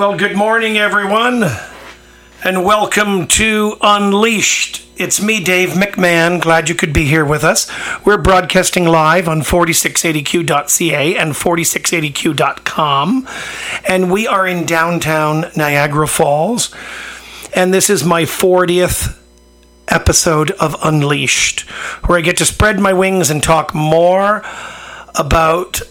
Well, good morning, everyone, and welcome to Unleashed. It's me, Dave McMahon. Glad you could be here with us. We're broadcasting live on 4680q.ca and 4680q.com, and we are in downtown Niagara Falls. And this is my 40th episode of Unleashed, where I get to spread my wings and talk more about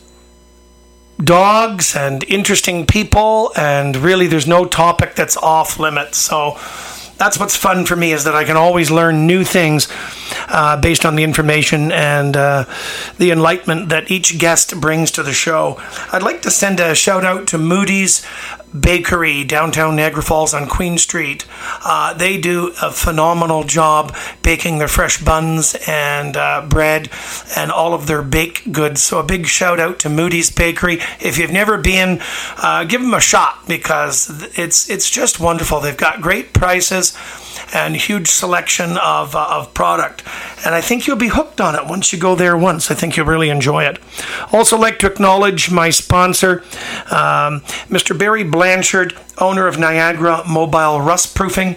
dogs and interesting people, and really there's no topic that's off limits. So that's what's fun for me is that I can always learn new things uh, based on the information and uh, the enlightenment that each guest brings to the show. I'd like to send a shout out to Moody's Bakery, downtown Niagara Falls on Queen Street. Uh, they do a phenomenal job baking their fresh buns and uh, bread and all of their baked goods. So, a big shout out to Moody's Bakery. If you've never been, uh, give them a shot because it's it's just wonderful. They've got great prices and huge selection of, uh, of product. And I think you'll be hooked on it once you go there once. I think you'll really enjoy it. Also, like to acknowledge my sponsor, um, Mr. Barry Blanchard, owner of Niagara Mobile Rust Proofing.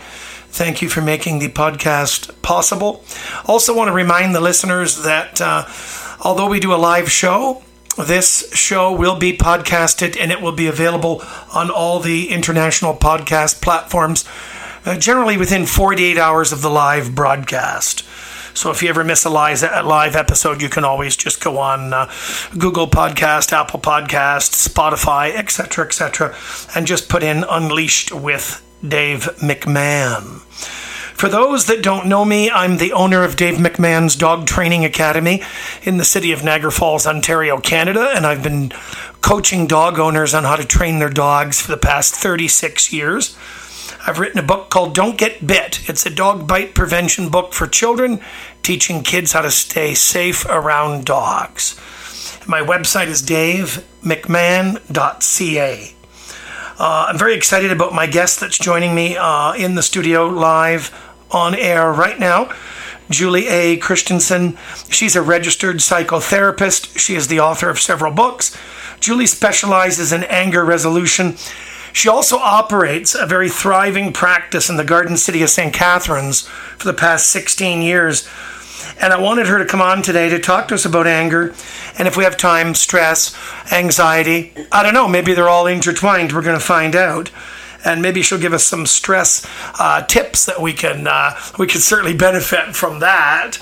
Thank you for making the podcast possible. Also, want to remind the listeners that uh, although we do a live show, this show will be podcasted and it will be available on all the international podcast platforms uh, generally within 48 hours of the live broadcast. So if you ever miss a live, live episode, you can always just go on uh, Google Podcast, Apple Podcast, Spotify, etc., etc., and just put in "Unleashed with Dave McMahon." For those that don't know me, I'm the owner of Dave McMahon's Dog Training Academy in the city of Niagara Falls, Ontario, Canada, and I've been coaching dog owners on how to train their dogs for the past 36 years. I've written a book called Don't Get Bit. It's a dog bite prevention book for children, teaching kids how to stay safe around dogs. My website is davemcmahon.ca. Uh, I'm very excited about my guest that's joining me uh, in the studio live on air right now. Julie A. Christiansen. She's a registered psychotherapist. She is the author of several books. Julie specializes in anger resolution she also operates a very thriving practice in the Garden City of St. Catharines for the past 16 years. And I wanted her to come on today to talk to us about anger and if we have time, stress, anxiety. I don't know, maybe they're all intertwined. We're going to find out. And maybe she'll give us some stress uh, tips that we can uh, we can certainly benefit from that.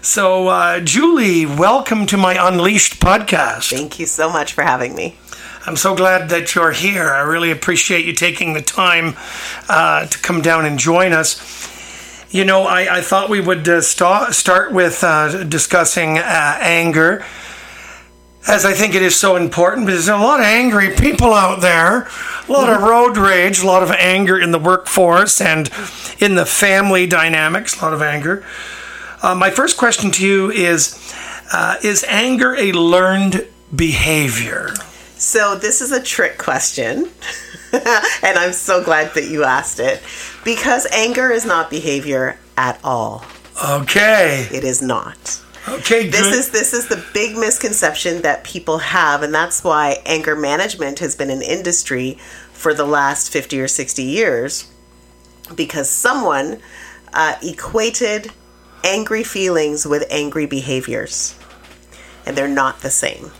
So, uh, Julie, welcome to my Unleashed podcast. Thank you so much for having me. I'm so glad that you're here. I really appreciate you taking the time uh, to come down and join us. You know, I, I thought we would uh, st- start with uh, discussing uh, anger, as I think it is so important because there's a lot of angry people out there, a lot of road rage, a lot of anger in the workforce and in the family dynamics, a lot of anger. Uh, my first question to you is uh, Is anger a learned behavior? So, this is a trick question. and I'm so glad that you asked it because anger is not behavior at all. Okay. It is not. Okay, good. This is this is the big misconception that people have and that's why anger management has been an industry for the last 50 or 60 years because someone uh, equated angry feelings with angry behaviors. And they're not the same.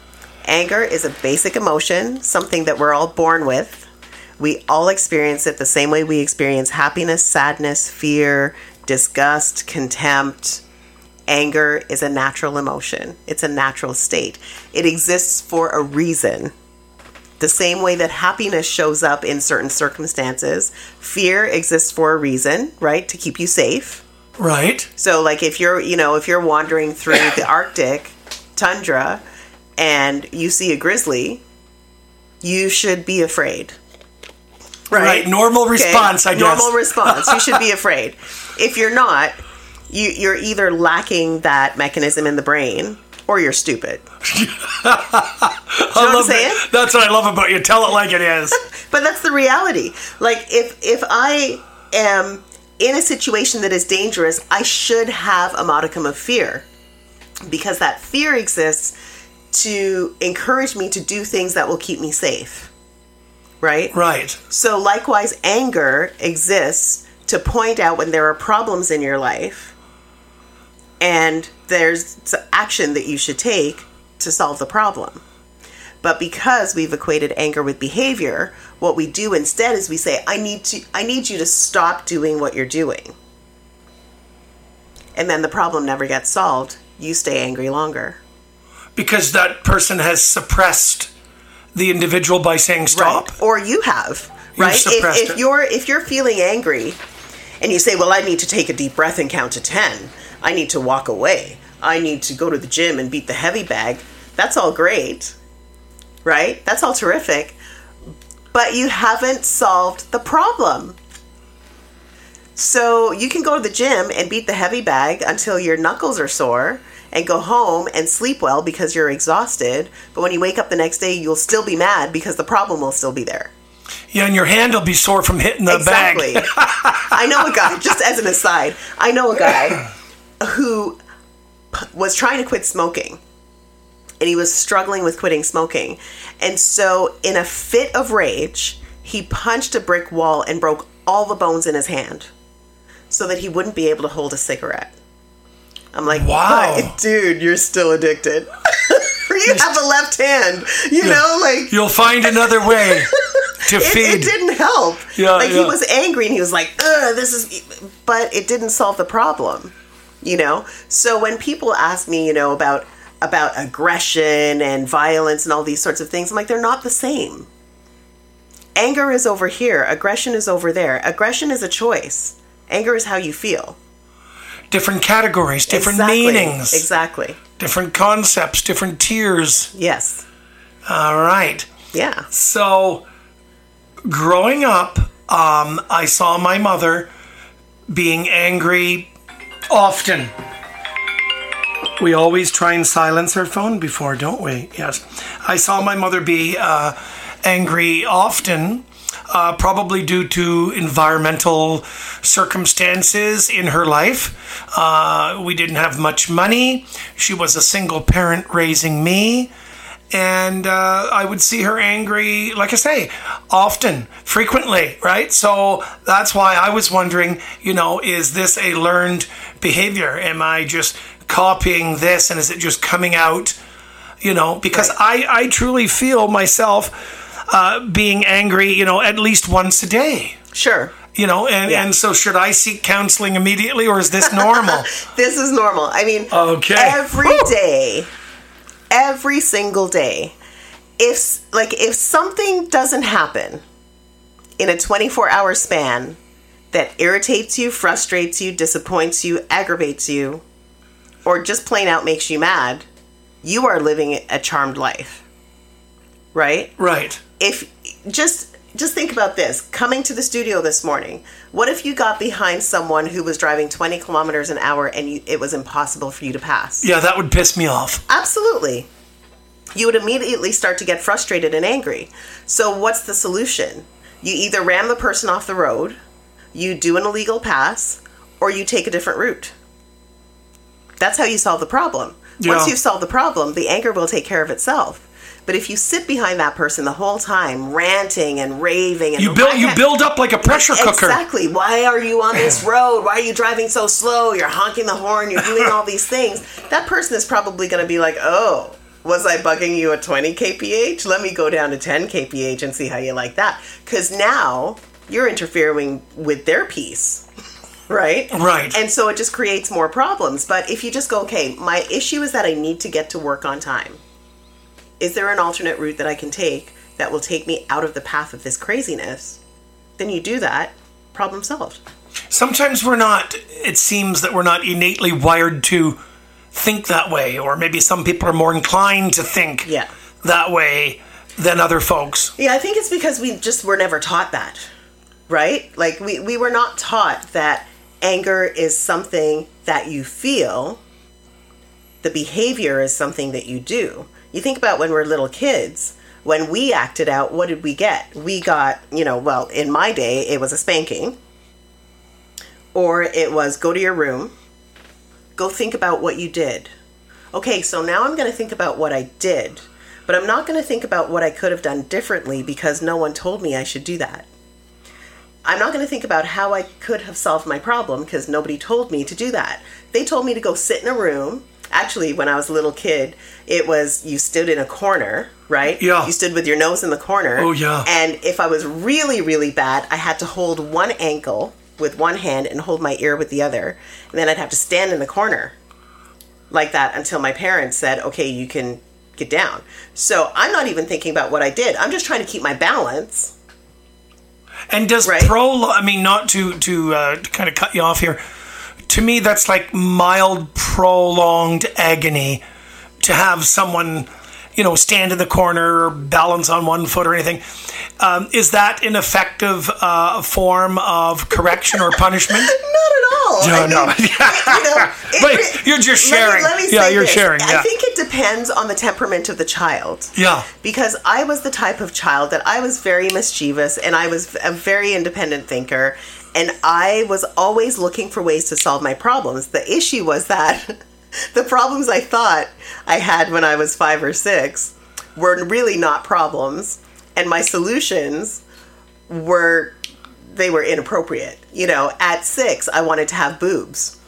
Anger is a basic emotion, something that we're all born with. We all experience it the same way we experience happiness, sadness, fear, disgust, contempt. Anger is a natural emotion, it's a natural state. It exists for a reason. The same way that happiness shows up in certain circumstances, fear exists for a reason, right? To keep you safe. Right. So like if you're, you know, if you're wandering through the Arctic tundra and you see a grizzly, you should be afraid. Right. right. Normal response, okay. I guess. Normal response. You should be afraid. If you're not, you, you're either lacking that mechanism in the brain or you're stupid. you know I'm saying? That. That's what I love about you. Tell it like it is. but that's the reality. Like if if I am in a situation that is dangerous, I should have a modicum of fear because that fear exists to encourage me to do things that will keep me safe. right? Right. So, likewise, anger exists to point out when there are problems in your life and there's action that you should take to solve the problem. But because we've equated anger with behavior, what we do instead is we say, I need to I need you to stop doing what you're doing. And then the problem never gets solved. You stay angry longer. Because that person has suppressed the individual by saying stop. Right. Or you have. Right? If, if you're if you're feeling angry and you say, Well, I need to take a deep breath and count to ten. I need to walk away. I need to go to the gym and beat the heavy bag. That's all great. Right? That's all terrific. But you haven't solved the problem. So you can go to the gym and beat the heavy bag until your knuckles are sore and go home and sleep well because you're exhausted. But when you wake up the next day, you'll still be mad because the problem will still be there. Yeah, and your hand will be sore from hitting the back. Exactly. bag. I know a guy, just as an aside, I know a guy who was trying to quit smoking. And he was struggling with quitting smoking. And so, in a fit of rage, he punched a brick wall and broke all the bones in his hand so that he wouldn't be able to hold a cigarette. I'm like, Wow. "But, dude, you're still addicted. you have a left hand, you know, like You'll find another way to it, feed. it didn't help. Yeah, like he was angry and he was like, "Ugh, this is," but it didn't solve the problem. You know. So when people ask me, you know, about about aggression and violence and all these sorts of things, I'm like, they're not the same. Anger is over here. Aggression is over there. Aggression is a choice. Anger is how you feel. Different categories, different Exactly. meanings, Exactly. different concepts, different tiers. Yes. All right. Yeah. So, growing up, um, I saw my mother being angry often. We always try and silence her phone before, don't we? Yes. I saw my mother be uh, angry often, uh, probably due to environmental circumstances in her life. Uh, we didn't have much money. She was a single parent raising me and uh, I would see her angry, like I say, often, frequently, right? So that's why I was wondering, you know, is this a learned behavior? Am I just copying this and is it just coming out, you know? Because I, I truly feel myself uh, being angry, you know, at least once a day. Sure. You know, and, Yeah. and so should I seek counseling immediately or is this normal? This is normal. I mean, Okay. every day, every single day, if like if something doesn't happen in a 24-hour span that irritates you, frustrates you, disappoints you, aggravates you, or just plain out makes you mad, you are living a charmed life. Right? right. If just just think about this. Coming to the studio this morning what if you got behind someone who was driving 20 kilometers an hour and you, it was impossible for you to pass? Yeah, that would piss me off. absolutely. You would immediately start to get frustrated and angry. So what's the solution? You either ram the person off the road you do an illegal pass or you take a different route. That's how you solve the problem. Once you've solved the problem the anger will take care of itself but if you sit behind that person the whole time ranting and raving and You build "Why you build up like a pressure cooker. Exactly. Why are you on this road? Why are you driving so slow? You're honking the horn. You're doing all these things. That person is probably going to be like, oh, was I bugging you at 20 kph? Let me go down to 10 kph and see how you like that. Because now you're interfering with their peace. Right? Right. And so it just creates more problems. But if you just go, okay, my issue is that I need to get to work on time. Is there an alternate route that I can take that will take me out of the path of this craziness? Then you do that, problem solved. Sometimes we're not, it seems that we're not innately wired to think that way, or maybe some people are more inclined to think Yeah. that way than other folks. Yeah, I think it's because we just were never taught that, right? Like, we, we were not taught that anger is something that you feel, the behavior is something that you do. You think about when we're little kids, when we acted out, what did we get? We got, you know, well, in my day, it was a spanking, or it was go to your room, go think about what you did. Okay, so now I'm going to think about what I did. but I'm not going to think about what I could have done differently because no one told me I should do that. I'm not going to think about how I could have solved my problem because nobody told me to do that. They told me to go sit in a room. Actually, when I was a little kid, it was you stood in a corner, right? Yeah. You stood with your nose in the corner. Oh, yeah. And if I was really, really bad, I had to hold one ankle with one hand and hold my ear with the other. And then I'd have to stand in the corner like that until my parents said, okay, you can get down. So I'm not even thinking about what I did. I'm just trying to keep my balance. And does Right. pro? I mean, not to to, uh, to kind of cut you off here. To me, that's like mild, prolonged agony to have someone, you know, stand in the corner or balance on one foot or anything. Um, is that an effective uh, form of correction or punishment? Not at all. No, I no. mean, you know, it, but you're just sharing. let me- let me Yeah, you're this. sharing, yeah. I think it depends on the temperament of the child. Yeah. Because I was the type of child that I was very mischievous and I was a very independent thinker and I was always looking for ways to solve my problems. The issue was that the problems I thought I had when I was 5 or 6 were really not problems and my solutions were they were inappropriate. You know, at 6 I wanted to have boobs.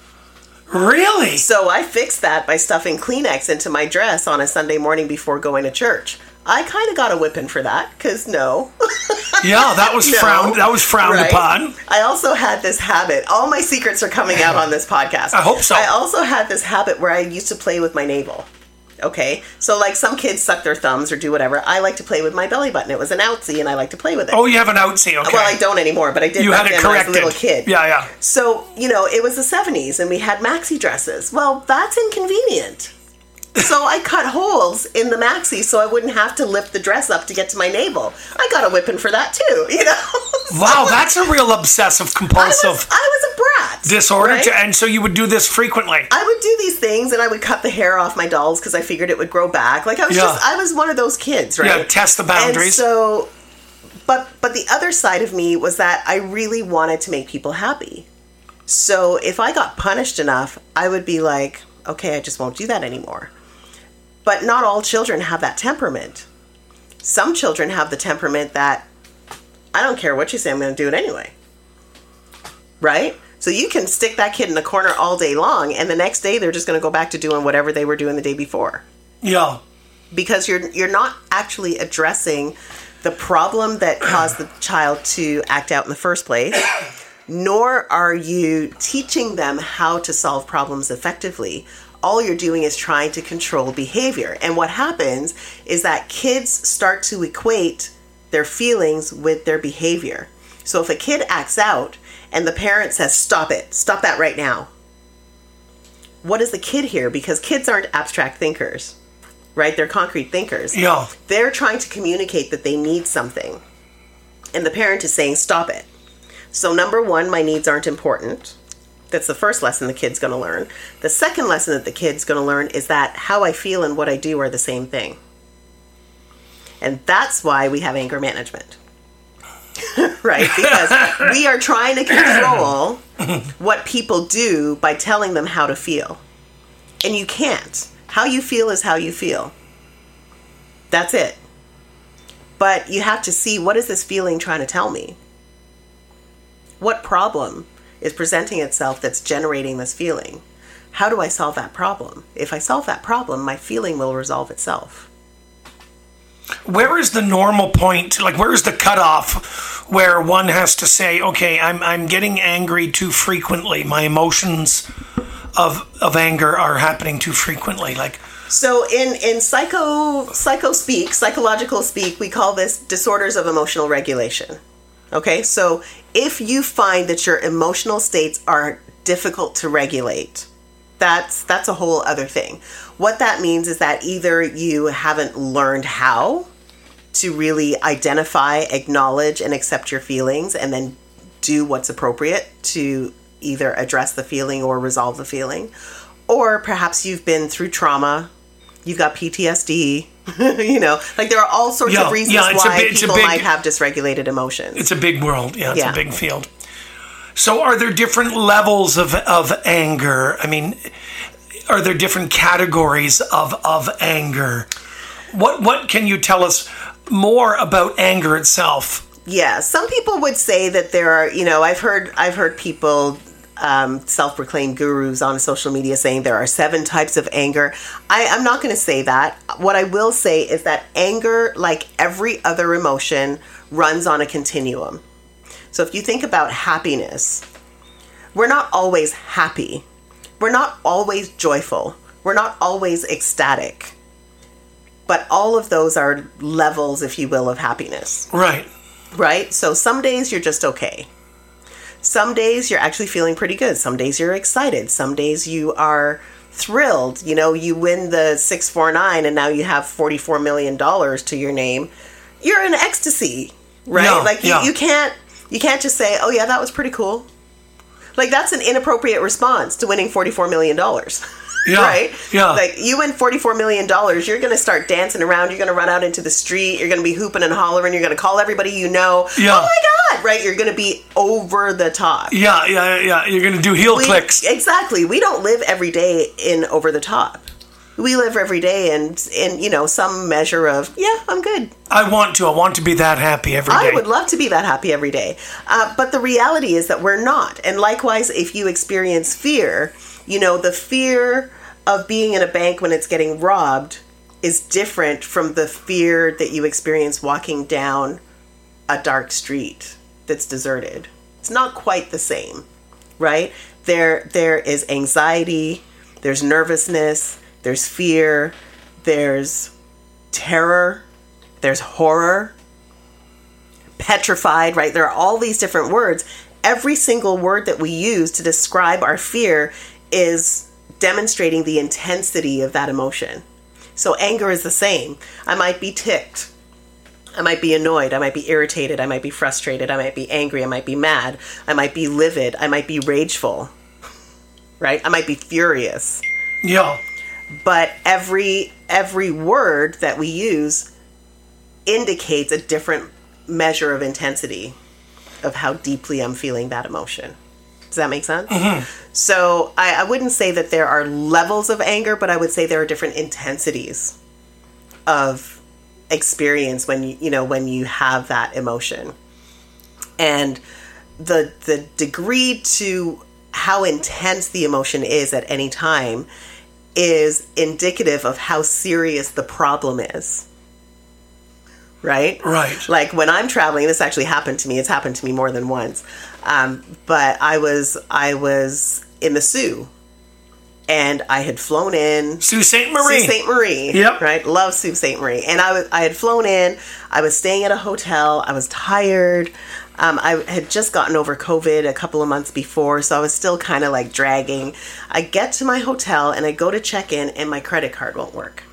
Really? So I fixed that by stuffing Kleenex into my dress on a Sunday morning before going to church. I kind of got a whipping for that because no, Yeah, that was No. frowned. That was frowned Right? upon. I also had this habit. All my secrets are coming out on this podcast. I hope so. I also had this habit where I used to play with my navel. Okay, so like some kids suck their thumbs or do whatever. I like to play with my belly button. It was an outsy, and I like to play with it. Oh, you have an outsy. Okay. Well, I don't anymore, but I did You had it then when I was corrected. a little kid. Yeah, yeah. So, you know, it was the 70s and we had maxi dresses. Well, that's inconvenient. So I cut holes in the maxi so I wouldn't have to lift the dress up to get to my navel. I got a whipping for that too, you know? Wow, that's a real obsessive I compulsive was, I was a brat. disorder, right? and so you would do this frequently. I would do these things and I would cut the hair off my dolls because I figured it would grow back. Like I was Yeah. just I was one of those kids, right? Yeah, test the boundaries. And so but but the other side of me was that I really wanted to make people happy. So if I got punished enough, I would be like, okay, I just won't do that anymore. But not all children have that temperament. Some children have the temperament that I don't care what you say, I'm going to do it anyway. Right? So you can stick that kid in a corner all day long, and the next day they're just going to go back to doing whatever they were doing the day before Yeah. because you're you're not actually addressing the problem that caused the child to act out in the first place nor are you teaching them how to solve problems effectively all you're doing is trying to control behavior and what happens is that kids start to equate their feelings with their behavior so if a kid acts out and the parent says stop it stop that right now what is the kid here because kids aren't abstract thinkers right? They're concrete thinkers. Yeah. They're trying to communicate that they need something. And the parent is saying, stop it. So, number one, my needs aren't important. That's the first lesson the kid's going to learn. The second lesson that the kid's going to learn is that how I feel and what I do are the same thing. And that's why we have anger management. right? Because we are trying to control what people do by telling them how to feel. And you can't. How you feel is how you feel. That's it. But you have to see what is this feeling trying to tell me? What problem is presenting itself that's generating this feeling? How do I solve that problem? If I solve that problem, my feeling will resolve itself. Where is the normal point? Like, where is the cutoff where one has to say, okay, I'm, I'm getting angry too frequently. My emotions of, of anger are happening too frequently. Like, So in in psycho psycho speak, psychological speak, we call this disorders of emotional regulation. Okay? So if you find that your emotional states are difficult to regulate, that's that's a whole other thing. What that means is that either you haven't learned how to really identify, acknowledge and accept your feelings and then do what's appropriate to either address the feeling or resolve the feeling. Or perhaps you've been through trauma, you've got PTSD, you know, like there are all sorts Yeah, of reasons yeah, why a people big- might have dysregulated emotions. it's a big world. Yeah, it's Yeah. a big field. So, are there different levels of, of anger? I mean, are there different categories of, of anger? What what can you tell us more about anger itself? Yeah, some people would say that there are, you know, I've heard I've heard people um, self-proclaimed gurus on social media saying there are seven types of anger. I, I'm not going to say that. What I will say is that anger, like every other emotion, runs on a continuum. So if you think about happiness, we're not always happy. We're not always joyful. We're not always ecstatic. But all of those are levels, if you will, of happiness Right. right? So some days you're just okay. Some days you're actually feeling pretty good. Some days you're excited. Some days you are thrilled. You know, you win the 649 and now you have $44 million to your name. You're in ecstasy, right? Yeah, like you, yeah. you can't you can't just say, "Oh yeah, that was pretty cool." Like that's an inappropriate response to winning $44 million. Yeah, right? yeah. Like you win $44 million, you're going to start dancing around. You're going to run out into the street. You're going to be hooping and hollering. You're going to call everybody you know. Yeah. Oh my God, right? You're going to be over the top. Yeah, yeah, yeah. You're gonna do heel We- clicks. Exactly. We don't live every day in over the top. We live every day in, in, you know, some measure of, yeah, I'm good. I want to. I want to be that happy every day. I would love to be that happy every day. Uh, but the reality is that we're not. And likewise, if you experience fear, you know, the fear of being in a bank when it's getting robbed is different from the fear that you experience walking down a dark street that's deserted. It's not quite the same, right? There there is anxiety, there's nervousness, there's fear, there's terror, there's horror, petrified, right? There are all these different words. Every single word that we use to describe our fear is demonstrating the intensity of that emotion. So anger is the same. I might be ticked. I might be annoyed. I might be irritated. I might be frustrated. I might be angry. I might be mad. I might be livid. I might be rageful. Right? I might be furious yeah. but every every word that we use indicates a different measure of intensity of how deeply I'm feeling that emotion. Does that make sense? Mm-hmm. So I, I wouldn't say that there are levels of anger, but I would say there are different intensities of experience when you you know when you have that emotion. And the the degree to how intense the emotion is at any time is indicative of how serious the problem is. Right? Right. Like when I'm traveling, this actually happened to me. It's happened to me more than once. Um, but I was I was in the Soo, and I had flown in Sault Saint Marie. Sault Ste. Marie. Yep. Right. Love Sault Saint Marie. And I was I had flown in. I was staying at a hotel. I was tired. Um, I had just gotten over COVID a couple of months before, so I was still kind of like dragging. I get to my hotel and I go to check in, and my credit card won't work.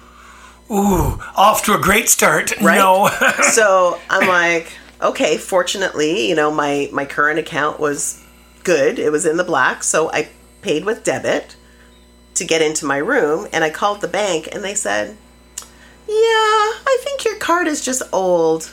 Ooh, off to a great start. Right. No. so I'm like, okay. Fortunately, you know, my my current account was good. It was in the black, so I paid with debit to get into my room, and I called the bank, and they said, "Yeah, I think your card is just old.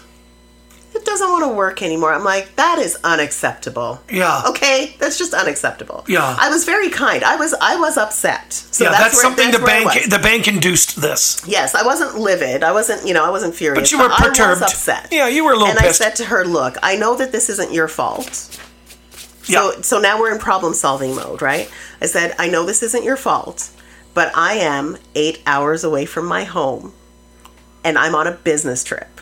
It doesn't want to work anymore." I'm like, that is unacceptable. Yeah. Okay, that's just unacceptable. Yeah. I was very kind. I was I was upset. So yeah, that's, where- something that's the bank the bank induced this. Yes, I wasn't livid. I wasn't, you know, I wasn't furious. But you were I perturbed. upset. Yeah, you were a little and pissed. I said to her, "Look, I know that this isn't your fault. Yeah. So, so now we're in problem solving mode, right? I said, I know this isn't your fault, but I am eight hours away from my home, and I'm on a business trip,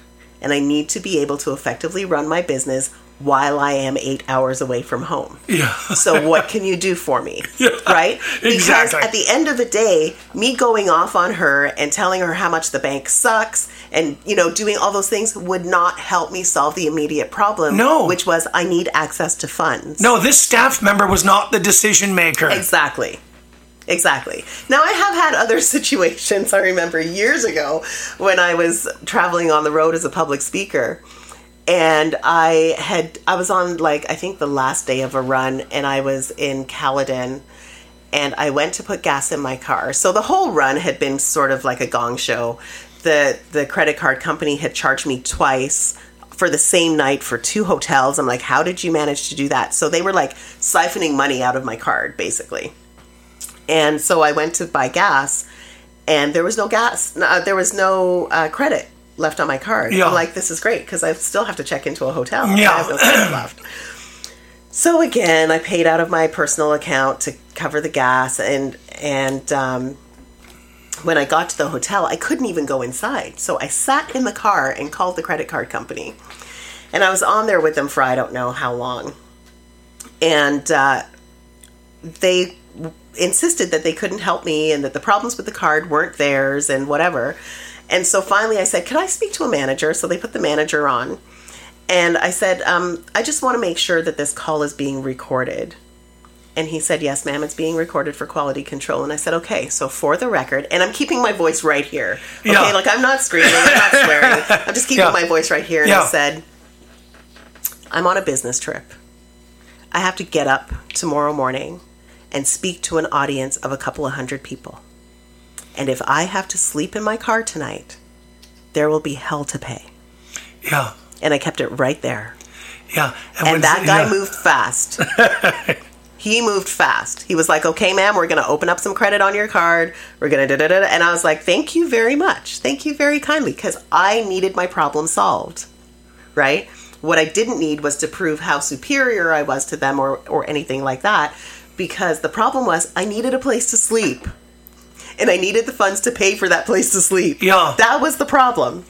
and I need to be able to effectively run my business while I am eight hours away from home. Yeah. So what can you do for me? Yeah, Right? Because exactly. at the end of the day, me going off on her and telling her how much the bank sucks and you know doing all those things would not help me solve the immediate problem, No. which was I need access to funds. No, this staff member was not the decision maker. Exactly. Exactly. Now, I have had other situations. I remember years ago when I was traveling on the road as a public speaker, and I had I was on like I think the last day of a run, and I was in Caledon, and I went to put gas in my car. So the whole run had been sort of like a gong show. The the credit card company had charged me twice for the same night for two hotels. I'm like, how did you manage to do that? So they were like siphoning money out of my card, basically. And so I went to buy gas, and there was no gas. Uh, there was no uh, credit left on my card. Yeah. I'm like, this is great because I still have to check into a hotel. Yeah. I have no credit left. So again, I paid out of my personal account to cover the gas, and and um, when I got to the hotel, I couldn't even go inside. So I sat in the car and called the credit card company, and I was on there with them for I don't know how long, and uh, they insisted that they couldn't help me and that the problems with the card weren't theirs and whatever. And so finally I said, Can I speak to a manager? So they put the manager on. And I said, um, I just want to make sure that this call is being recorded. And he said, Yes, ma'am, it's being recorded for quality control. And I said, Okay, so for the record, and I'm keeping my voice right here. Okay, Yeah. like I'm not screaming, I'm not swearing. I'm just keeping Yeah. my voice right here. And Yeah. I said, I'm on a business trip. I have to get up tomorrow morning and speak to an audience of a couple of hundred people. And if I have to sleep in my car tonight, there will be hell to pay. Yeah. And I kept it right there. Yeah. And when- that guy yeah. moved fast. he moved fast. He was like, okay, ma'am, we're going to open up some credit on your card. We're going to da da da. And I was like, thank you very much. Thank you very kindly because I needed my problem solved. Right? What I didn't need was to prove how superior I was to them or, or anything like that because the problem was I needed a place to sleep. And I needed the funds to pay for that place to sleep. Yeah. That was the problem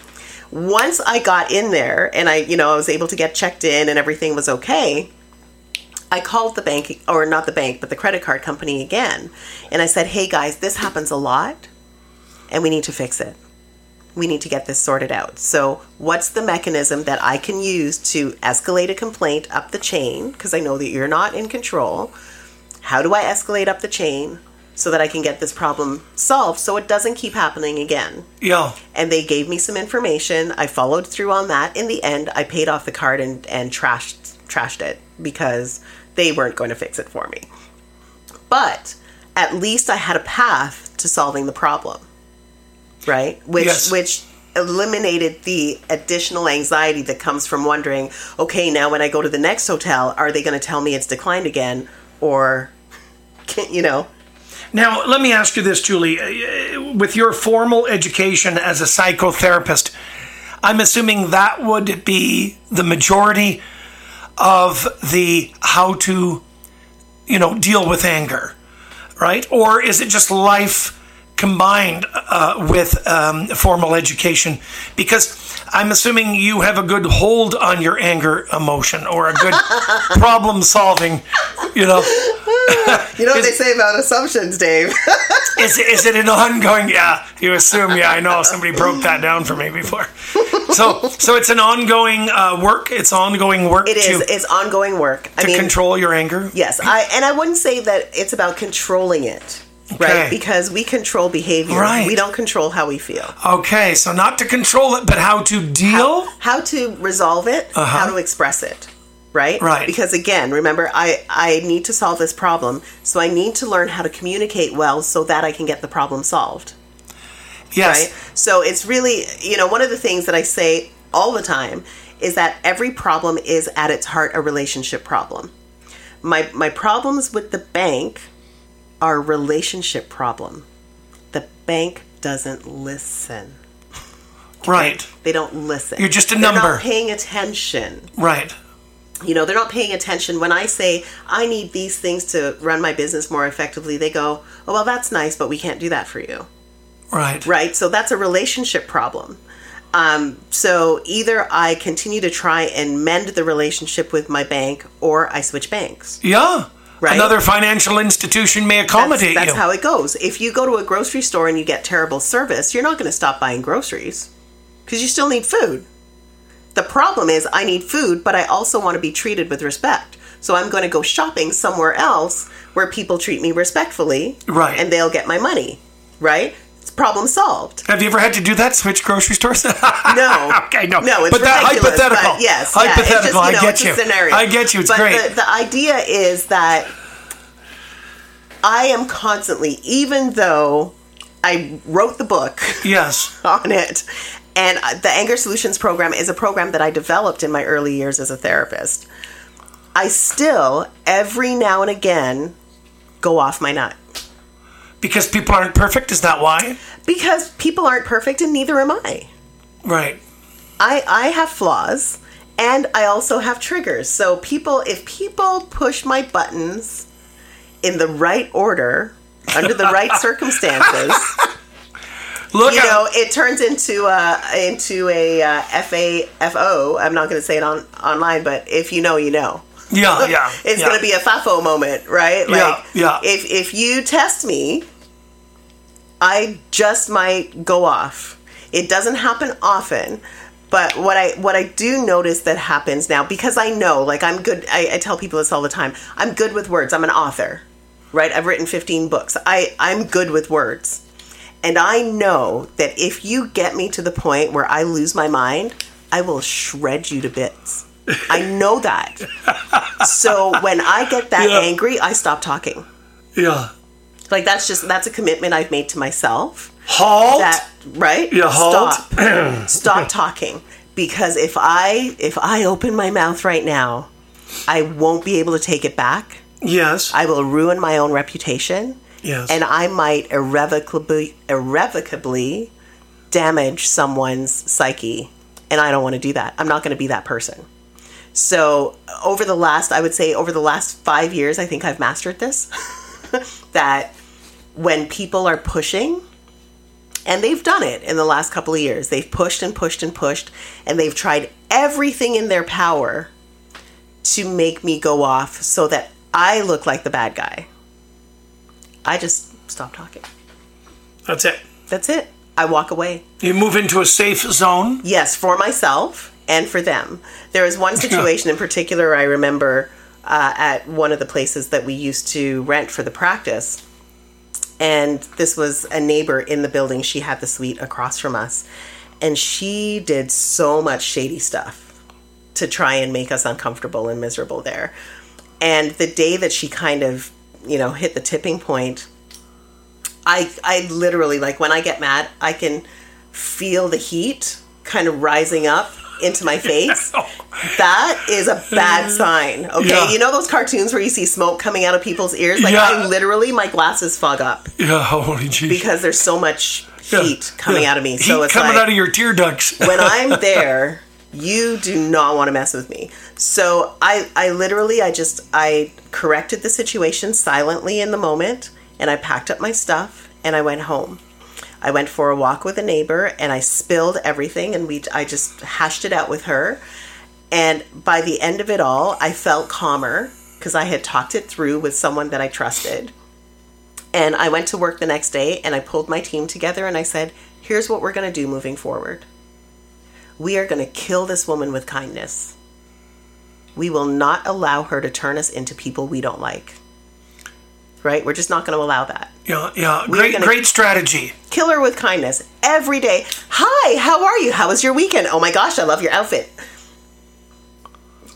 once I got in there and I, you know, I was able to get checked in and everything was okay, I called the bank, or not the bank, but the credit card company again. And I said, hey guys, this happens a lot and we need to fix it. We need to get this sorted out. So, what's the mechanism that I can use to escalate a complaint up the chain? Because I know that you're not in control. How do I escalate up the chain so that I can get this problem solved so it doesn't keep happening again? Yeah. and they gave me some information. I followed through on that. In the end, I paid off the card and, and trashed trashed it because they weren't going to fix it for me. But at least I had a path to solving the problem. Right? Which Yes. which eliminated the additional anxiety that comes from wondering, okay, now when I go to the next hotel, are they going to tell me it's declined again or you know, Now, let me ask you this, Julie. Uh, With your formal education as a psychotherapist, I'm assuming that would be the majority of the how to, you know, deal with anger, right? Or is it just life combined uh, with um, formal education? Because I'm assuming you have a good hold on your anger emotion or a good problem solving, you know. you know what they say about assumptions, Dave. Is, is it an ongoing? Yeah, you assume. Yeah, I know. Somebody broke that down for me before. So, so it's an ongoing uh, work. It's ongoing work It is. to, It's ongoing work. I to mean, control your anger. yes. I and I wouldn't say that it's about controlling it, Okay. right? Because we control behavior. Right. We don't control how we feel. Okay, so not to control it, but how to deal. How to resolve it. How to express it. Right. Uh-huh. Right. Because again, remember, I I need to solve this problem, so I need to learn how to communicate well, so that I can get the problem solved. yes. right? So it's really, you know, one of the things that I say all the time is that every problem is at its heart a relationship problem. My my problems with the bank a relationship problem. The bank doesn't listen. Right. They don't listen. You're just a number. They're number. not paying attention. Right. You know, they're not paying attention when I say I need these things to run my business more effectively. They go, "Oh, well, that's nice, but we can't do that for you." Right. right? So that's a relationship problem. Um, so either I continue to try and mend the relationship with my bank, or I switch banks. Yeah. Right. Another financial institution may That's, accommodate that's you. That's how it goes. If you go to a grocery store and you get terrible service, you're not going to stop buying groceries because you still need food. The problem is, I need food, but I also want to be treated with respect. So I'm going to go shopping somewhere else where people treat me respectfully, Right. And they'll get my money, right? Problem solved. Have you ever had to do that? Switch grocery stores? No. okay, no. No, it's but that hypothetical. But yes, yeah, hypothetical. just, you know, I get you. Scenario. I get you. It's but great. The, the idea is that I am constantly, even though I wrote the book yes. on it, and the Anger Solutions program is a program that I developed in my early years as a therapist. I still, every now and again, go off my nut. Because people aren't perfect. Is that why? because people aren't perfect and neither am I. Right. I I have flaws and I also have triggers. So people if people push my buttons in the right order under the right circumstances, Look you at know, it turns into uh into a uh, FAFO. I'm not going to say it on online, but if you know, you know. yeah, yeah. It's yeah. going to be a FAFO moment, right? Like yeah. if if you test me, I just might go off. It doesn't happen often, but what I what I do notice that happens now because I know, like I'm good. I, I tell people this all the time. I'm good with words. I'm an author, right? I've written 15 books. I I'm good with words, and I know that if you get me to the point where I lose my mind, I will shred you to bits. I know that. so when I get that Yeah. angry, I stop talking. Yeah. Like that's just that's a commitment I've made to myself. Halt. That right? Yeah, halt. Stop. Stop talking because if I if I open my mouth right now, I won't be able to take it back. yes. I will ruin my own reputation. yes. And I might irrevocably irrevocably damage someone's psyche. And I don't want to do that. I'm not going to be that person. So, over the last, I would say, over the last five years, I think I've mastered this. that when people are pushing, and they've done it in the last couple of years, they've pushed and pushed and pushed, and they've tried everything in their power to make me go off so that I look like the bad guy. I just stop talking. That's it. That's it. I walk away. You move into a safe zone. Yes, for myself and for them. There was one situation in particular I remember uh, at one of the places that we used to rent for the practice. And this was a neighbor in the building. She had the suite across from us. And she did so much shady stuff to try and make us uncomfortable and miserable there. And the day that she kind of, you know, hit the tipping point, I I literally like when I get mad, I can feel the heat kind of rising up into my face. Oh, That is a bad sign. Okay, Yeah. you know those cartoons where you see smoke coming out of people's ears? Like Yeah. I literally my glasses fog up Yeah. Holy jeez. because there's so much Yeah, heat coming yeah. out of me. Heat So it's coming like out of your tear ducts. when I'm there, you do not want to mess with me. So I, I literally, I just, I corrected the situation silently in the moment, and I packed up my stuff and I went home. I went for a walk with a neighbor, and I spilled everything, and we, I just hashed it out with her. And by the end of it all, I felt calmer because I had talked it through with someone that I trusted. And I went to work the next day and I pulled my team together and I said, here's what we're going to do moving forward. We are going to kill this woman with kindness. We will not allow her to turn us into people we don't like. Right? We're just not going to allow that. yeah. Yeah. Great. Great strategy. Kill her with kindness every day. Hi, how are you? How was your weekend? Oh my gosh, I love your outfit.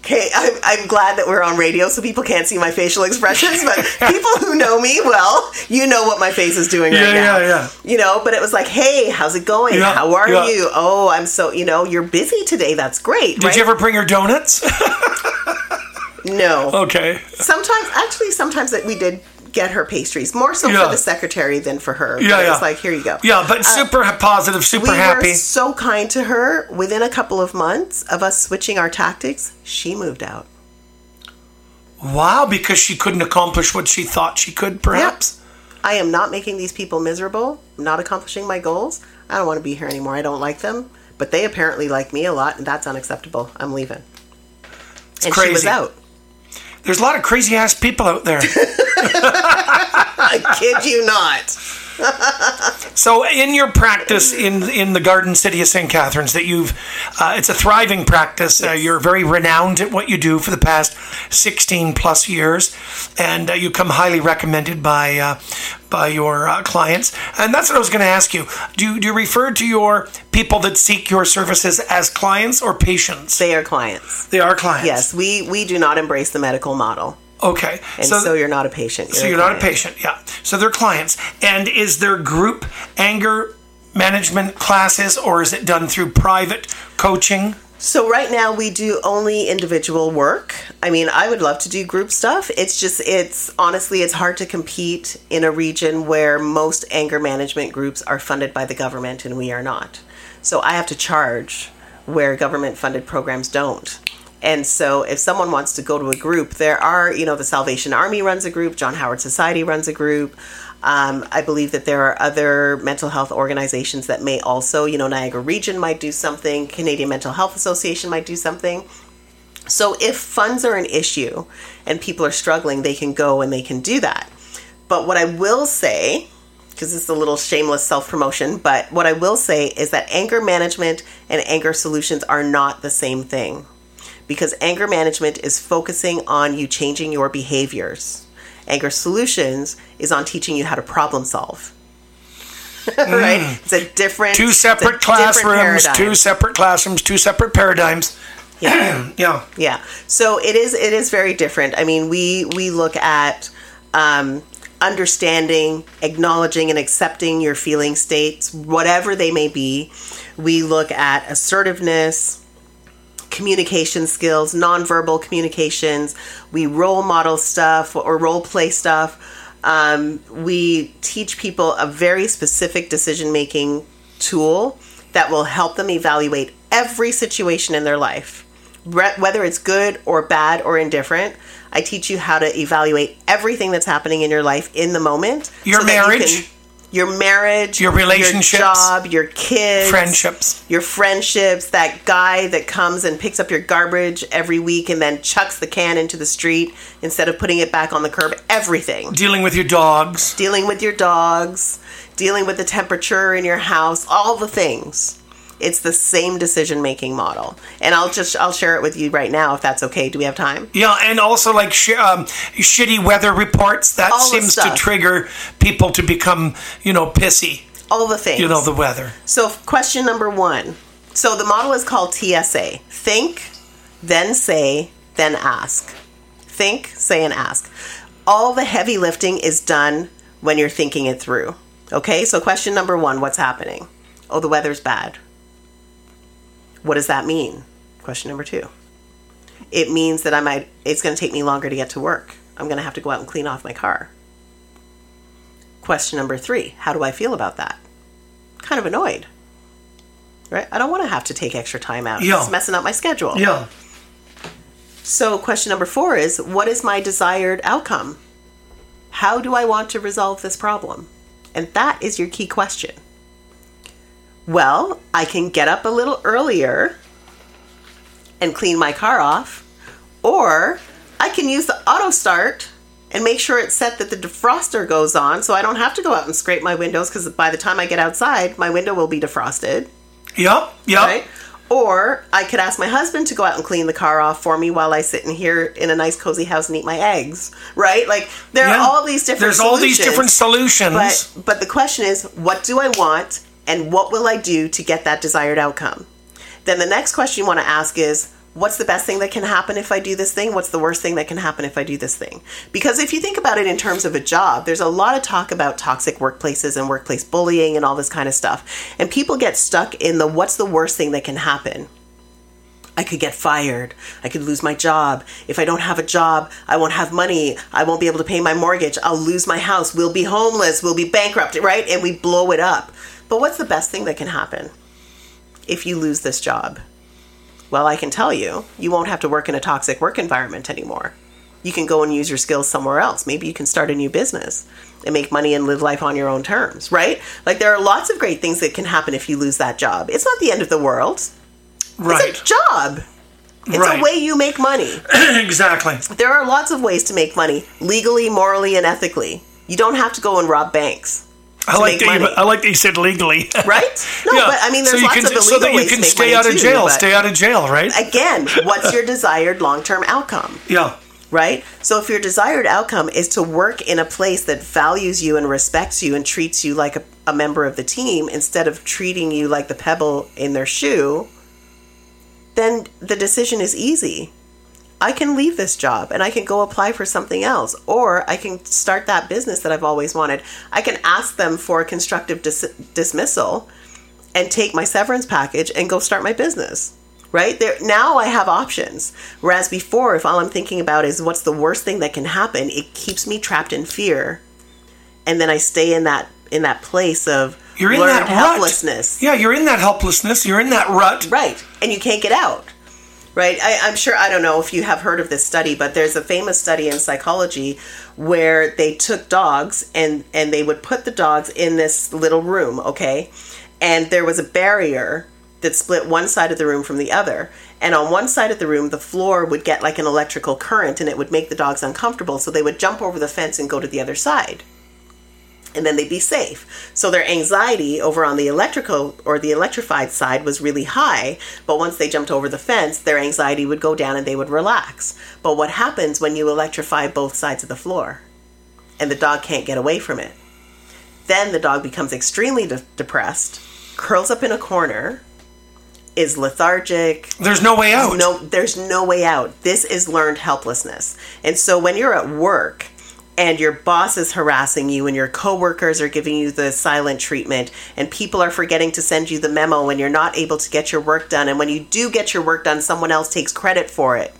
Okay, I'm, I'm glad that we're on radio so people can't see my facial expressions, but people who know me well, you know what my face is doing right Yeah, now. yeah, yeah. You know, but it was like, hey, how's it going? Yeah, How are yeah. you? Oh, I'm so, you know, you're busy today. That's great. Did you ever bring her donuts? No. okay. Sometimes, actually, sometimes that we did get her pastries, more so Yeah. for the secretary than for her. Yeah, but yeah. was like, here you go. Yeah, but super positive, super Uh, we happy. were so kind to her. Within a couple of months of us switching our tactics, she moved out. wow, because she couldn't accomplish what she thought she could, perhaps. I am not making these people miserable. I'm not accomplishing my goals. I don't want to be here anymore. I don't like them. But they apparently like me a lot, and that's unacceptable. I'm leaving. and she was out. There's a lot of crazy ass people out there. I kid you not. So, in your practice in in the Garden City of St. Catharines, that you've, uh, it's a thriving practice. Uh, you're very renowned at what you do for the past 16 plus years, and uh, you come highly recommended by uh, by your uh, clients. And that's what I was going to ask you. Do you, do you refer to your people that seek your services as clients or patients? They are clients. They are clients. Yes, we, we do not embrace the medical model. Okay. And so, you're not a patient. So you're not a patient, yeah. So they're clients. And is there group anger management classes or is it done through private coaching? So right now we do only individual work. I mean, I would love to do group stuff. It's just it's honestly it's hard to compete in a region where most anger management groups are funded by the government and we are not. So I have to charge where government funded programs don't. And so if someone wants to go to a group, there are, you know, the Salvation Army runs a group, John Howard Society runs a group. Um, I believe that there are other mental health organizations that may also, you know, Niagara Region might do something, Canadian Mental Health Association might do something. So if funds are an issue and people are struggling, they can go and they can do that. But what I will say, because it's a little shameless self promotion, but what I will say is that anger management and anger solutions are not the same thing. Because anger management is focusing on you changing your behaviors Anger Solutions is on teaching you how to problem solve. right? It's a different two separate classrooms, different two separate classrooms, two separate paradigms. Yeah. yeah. Yeah. So it is it is very different. I mean, we we look at um, understanding, acknowledging and accepting your feeling states, whatever they may be. We look at assertiveness, communication skills, nonverbal communications. We role model stuff or role play stuff. Um, we teach people a very specific decision making tool that will help them evaluate every situation in their life, whether it's good or bad or indifferent. I teach you how to evaluate everything that's happening in your life in the moment. Your so marriage your marriage, your relationships, your job, your kids, friendships, your friendships, that guy that comes and picks up your garbage every week and then chucks the can into the street instead of putting it back on the curb, everything. Dealing with your dogs, dealing with your dogs, dealing with the temperature in your house, all the things. It's the same decision making model, and I'll just I'll share it with you right now if that's okay. Do we have time? Yeah, and also like sh- um, shitty weather reports that All seems to trigger people to become you know pissy. All the things. You know the weather. So question number one. So the model is called TSA: think, then say, then ask. Think, say, and ask. All the heavy lifting is done when you're thinking it through. Okay, so question number one what's happening? Oh, the weather's bad. What does that mean? Question number two. It means that I might, it's going to take me longer to get to work. I'm going to have to go out and clean off my car. Question number three How do I feel about that? Kind of annoyed. Right? I don't want to have to take extra time out. Yeah. It's messing up my schedule. Yeah. So, question number four is What is my desired outcome? How do I want to resolve this problem? And that is your key question. Well, I can get up a little earlier and clean my car off, or I can use the auto start and make sure it's set that the defroster goes on so I don't have to go out and scrape my windows because by the time I get outside, my window will be defrosted. Yep, yep. Right? Or I could ask my husband to go out and clean the car off for me while I sit in here in a nice cozy house and eat my eggs. Right? Like there yeah. are all these different There's all these different solutions. But but the question is, what do I want and what will I do to get that desired outcome? Then the next question you want to ask is, what's the best thing that can happen if I do this thing? What's the worst thing that can happen if I do this thing? Because if you think about it in terms of a job, there's a lot of talk about toxic workplaces and workplace bullying and all this kind of stuff. And people get stuck in the what's the worst thing that can happen? I could get fired. I could lose my job. If I don't have a job, I won't have money. I won't be able to pay my mortgage. I'll lose my house. We'll be homeless. We'll be bankrupt, right? And we blow it up. But what's the best thing that can happen if you lose this job? Well, I can tell you, you won't have to work in a toxic work environment anymore. You can go and use your skills somewhere else. Maybe you can start a new business and make money and live life on your own terms, right? Like there are lots of great things that can happen if you lose that job. It's not the end of the world. Right. It's a job. It's right. a way you make money. exactly. There are lots of ways to make money legally, morally, and ethically. You don't have to go and rob banks. I like that. You, I like that you said legally. right? No, yeah. but I mean, there's so lots can, of illegal so that you can stay out of too, jail. Stay out of jail, right? Again, what's your desired long-term outcome? Yeah. Right? So if your desired outcome is to work in a place that values you and respects you and treats you like a, a member of the team instead of treating you like the pebble in their shoe, then the decision is easy. I can leave this job and I can go apply for something else, or I can start that business that I've always wanted. I can ask them for a constructive dis- dismissal and take my severance package and go start my business. right there now i have options whereas before if all i'm thinking about is what's the worst thing that can happen it keeps me trapped in fear and then i stay in that in that place of You're in that helplessness rut. Yeah, you're in that helplessness. You're in that rut. right and you can't get out right? I, i'm sure i don't know if you have heard of this study but there's a famous study in psychology where they took dogs and and they would put the dogs in this little room okay? And there was a barrier that split one side of the room from the other. And on one side of the room the floor would get like an electrical current and it would make the dogs uncomfortable. So they would jump over the fence and go to the other side and then they'd be safe. So their anxiety over on the electrical or the electrified side was really high, but once they jumped over the fence, their anxiety would go down and they would relax. But what happens when you electrify both sides of the floor and the dog can't get away from it? Then the dog becomes extremely de- depressed, curls up in a corner, is lethargic, There's no way out. no there's no way out this is learned helplessness and so when you're at work and your boss is harassing you and your coworkers are giving you the silent treatment and people are forgetting to send you the memo when you're not able to get your work done and when you do get your work done someone else takes credit for it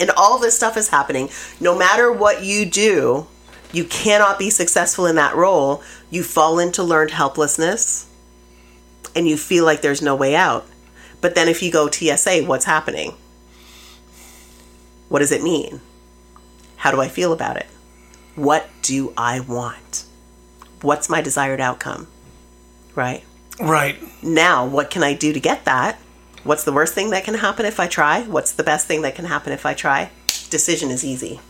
and all this stuff is happening no matter what you do you cannot be successful in that role you fall into learned helplessness and you feel like there's no way out but then if you go TSA, what's happening? What does it mean? How do I feel about it? What do I want? What's my desired outcome? Right? Right. Now, what can I do to get that? What's the worst thing that can happen if I try? What's the best thing that can happen if I try? Decision is easy.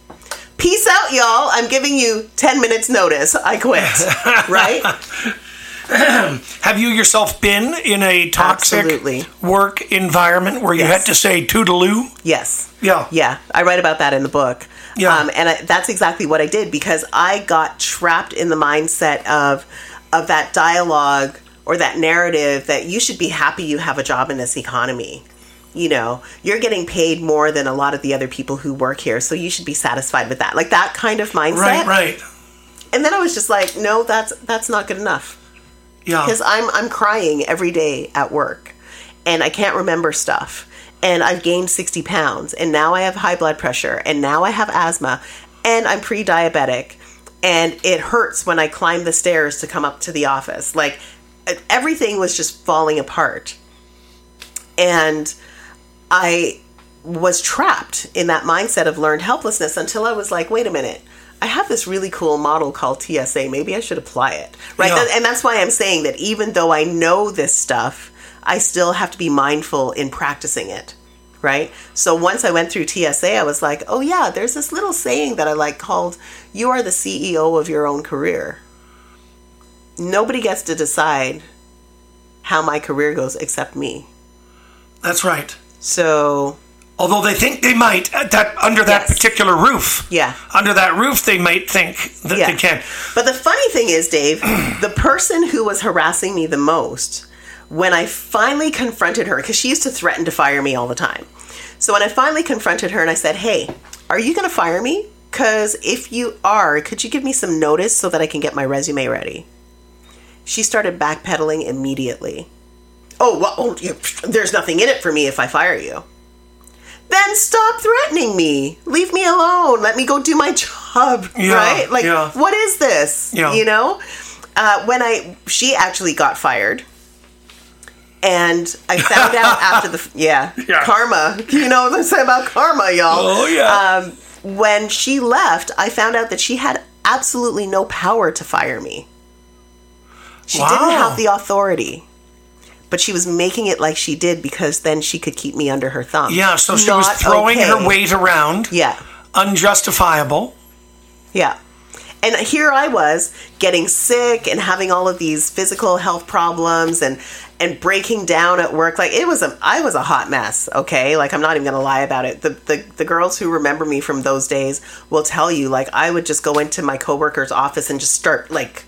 Peace out, y'all. I'm giving you 10 minutes notice. I quit. right? Have you yourself been in a toxic Absolutely. work environment where you Yes. had to say toodaloo? Yes. Yeah. Yeah, I write about that in the book. Yeah. Um, and I, that's exactly what I did because I got trapped in the mindset of of that dialogue or that narrative that you should be happy you have a job in this economy. You know, you're getting paid more than a lot of the other people who work here, so you should be satisfied with that. Like that kind of mindset. Right, right. And then I was just like, no, that's that's not good enough Yeah. because I'm I'm crying every day at work, and I can't remember stuff. And I've gained sixty pounds, and now I have high blood pressure, and now I have asthma, and I'm pre-diabetic, and it hurts when I climb the stairs to come up to the office. Like everything was just falling apart, and I was trapped in that mindset of learned helplessness until I was like, wait a minute. I have this really cool model called TSA. Maybe I should apply it. Right. Yeah. And that's why I'm saying that even though I know this stuff, I still have to be mindful in practicing it. Right. So once I went through TSA, I was like, oh, yeah, there's this little saying that I like called, you are the CEO of your own career. Nobody gets to decide how my career goes except me. That's right. So Although they think they might at that under that Yes. particular roof. Yeah. Under that roof, they might think that Yeah. they can. But the funny thing is, Dave, the person who was harassing me the most, when I finally confronted her, because she used to threaten to fire me all the time. So when I finally confronted her and I said, hey, are you going to fire me? Because if you are, could you give me some notice so that I can get my resume ready? She started backpedaling immediately. Oh, well, oh, there's nothing in it for me if I fire you. Then stop threatening me. Leave me alone. Let me go do my job. Yeah, right? Like, yeah. what is this? Yeah. You know? Uh, when I, she actually got fired. And I found out after the, yeah, Yeah. karma. You know what I'm saying about karma, y'all? Oh, yeah. Um, when she left, I found out that she had absolutely no power to fire me. She didn't have the authority. But she was making it like she did because then she could keep me under her thumb. yeah, so she was throwing okay. her weight around. Yeah. Unjustifiable. Yeah. And here I was getting sick and having all of these physical health problems and and breaking down at work. Like it was a I was a hot mess, okay? Like I'm not even going to lie about it. The, the the girls who remember me from those days will tell you like I would just go into my coworker's office and just start like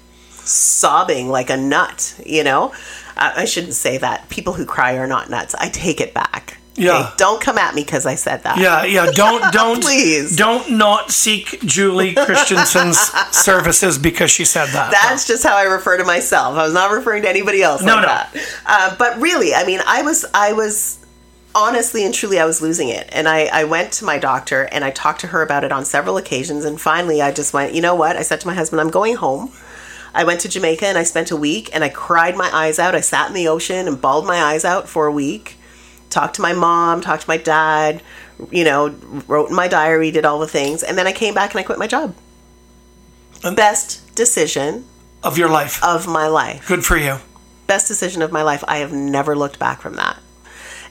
sobbing like a nut, you know? I, I shouldn't say that. People who cry are not nuts. I take it back. okay? Yeah. Don't come at me cuz I said that. Yeah, yeah. Don't don't Please. don't not seek Julie Christiansen's services because she said that. That's just how I refer to myself. I was not referring to anybody else No, like no. that. Uh, but really, I mean, I was, I was, honestly and truly, I was losing it. And I, I went to my doctor and I talked to her about it on several occasions. And finally, I just went, you know what? I said to my husband, I'm going home. I went to Jamaica and I spent a week and I cried my eyes out. I sat in the ocean and bawled my eyes out for a week. Talked to my mom, talked to my dad, you know, wrote in my diary, did all the things. And then I came back and I quit my job. Best decision Of your life. of my life Good for you. best decision of my life. I have never looked back from that.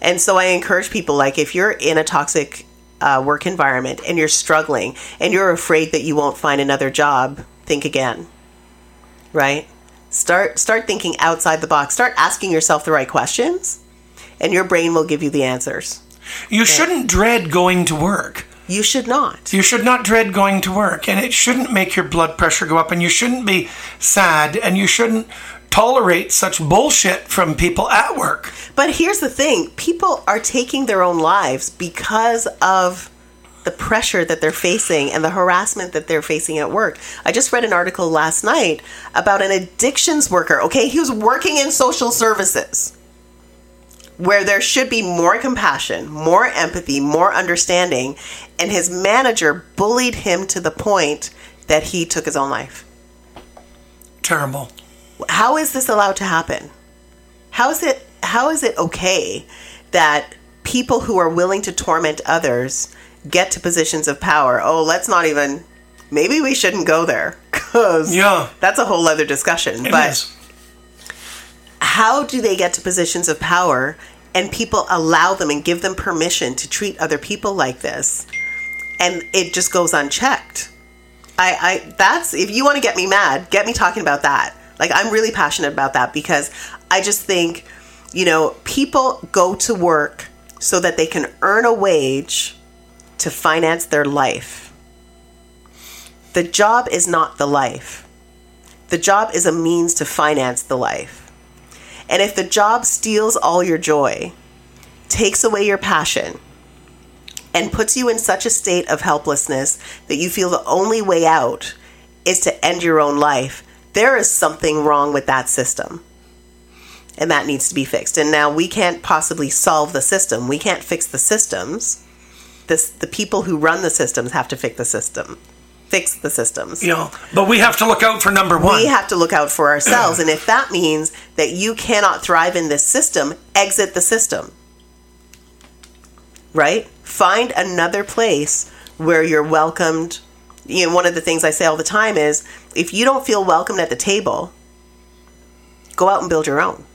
And so I encourage people like if you're in a toxic uh, work environment and you're struggling and you're afraid that you won't find another job, think again. Right? Start start thinking outside the box. Start asking yourself the right questions and your brain will give you the answers. You shouldn't dread going to work. You should not. You should not dread going to work, and it shouldn't make your blood pressure go up, and you shouldn't be sad, and you shouldn't tolerate such bullshit from people at work. But here's the thing people are taking their own lives because of the pressure that they're facing and the harassment that they're facing at work. I just read an article last night about an addictions worker. Okay, he was working in social services where there should be more compassion, more empathy, more understanding, and his manager bullied him to the point that he took his own life. Terrible. How is this allowed to happen? How is it how is it okay that people who are willing to torment others get to positions of power? Oh, let's not even maybe we shouldn't go there cuz Yeah. that's a whole other discussion. It but is. how do they get to positions of power and people allow them and give them permission to treat other people like this and it just goes unchecked i i that's if you want to get me mad get me talking about that like i'm really passionate about that because i just think you know people go to work so that they can earn a wage to finance their life the job is not the life the job is a means to finance the life and if the job steals all your joy, takes away your passion, and puts you in such a state of helplessness that you feel the only way out is to end your own life, there is something wrong with that system. And that needs to be fixed. And now we can't possibly solve the system. We can't fix the systems. This, the people who run the systems have to fix the system. Fix the systems You know, but we have to look out for number one. we have to look out for ourselves. and if that means that you cannot thrive in this system, exit the system. Right? Find another place where you're welcomed. You know, one of the things I say all the time is if you don't feel welcomed at the table, go out and build your own.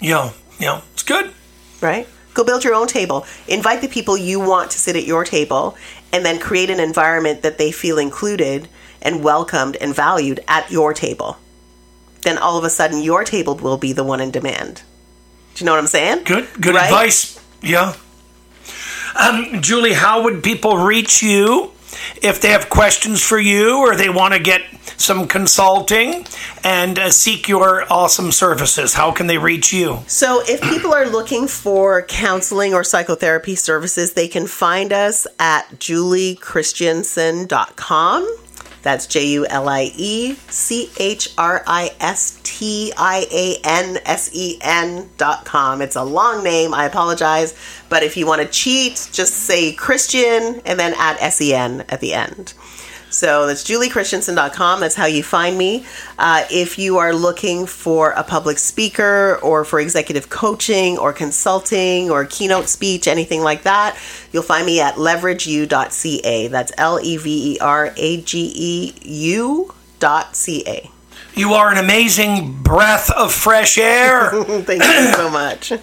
yeah, yeah, it's good. right? Go build your own table. Invite the people you want to sit at your table and then create an environment that they feel included and welcomed and valued at your table. Then all of a sudden your table will be the one in demand. Do you know what I'm saying? Good, good Right? advice. Yeah. Um, Julie, how would people reach you if they have questions for you or they want to get some consulting and uh, seek your awesome services? How can they reach you? So, if people are looking for counseling or psychotherapy services, they can find us at juliechristiansen.com. That's J U L I E C H R I S T I A N S E N dot com. It's a long name, I apologize. But if you want to cheat, just say Christian and then add S E N at the end. So that's juliechristiansen.com. That's how you find me. Uh, if you are looking for a public speaker or for executive coaching or consulting or keynote speech, anything like that, you'll find me at leverageu.ca. That's L E V E R A G E U dot C A. You are an amazing breath of fresh air. Thank you so much.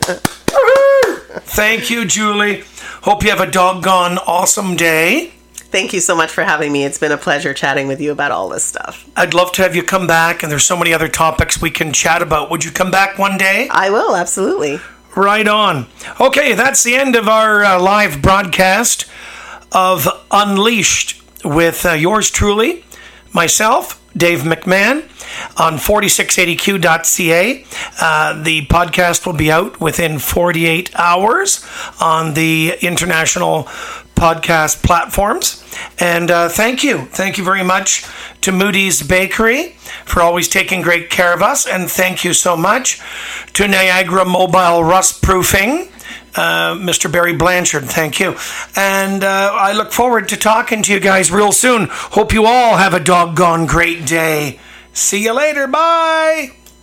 Thank you, Julie. Hope you have a doggone awesome day. Thank you so much for having me. It's been a pleasure chatting with you about all this stuff. I'd love to have you come back, and there's so many other topics we can chat about. Would you come back one day? I will, absolutely. Right on. Okay, that's the end of our uh, live broadcast of Unleashed with uh, yours truly, myself, Dave McMahon, on 4680q.ca. Uh, the podcast will be out within 48 hours on the International podcast platforms. And uh, thank you. Thank you very much to Moody's Bakery for always taking great care of us. And thank you so much to Niagara Mobile Rust Proofing. Uh, Mr. Barry Blanchard, thank you. And uh, I look forward to talking to you guys real soon. Hope you all have a doggone great day. See you later. Bye.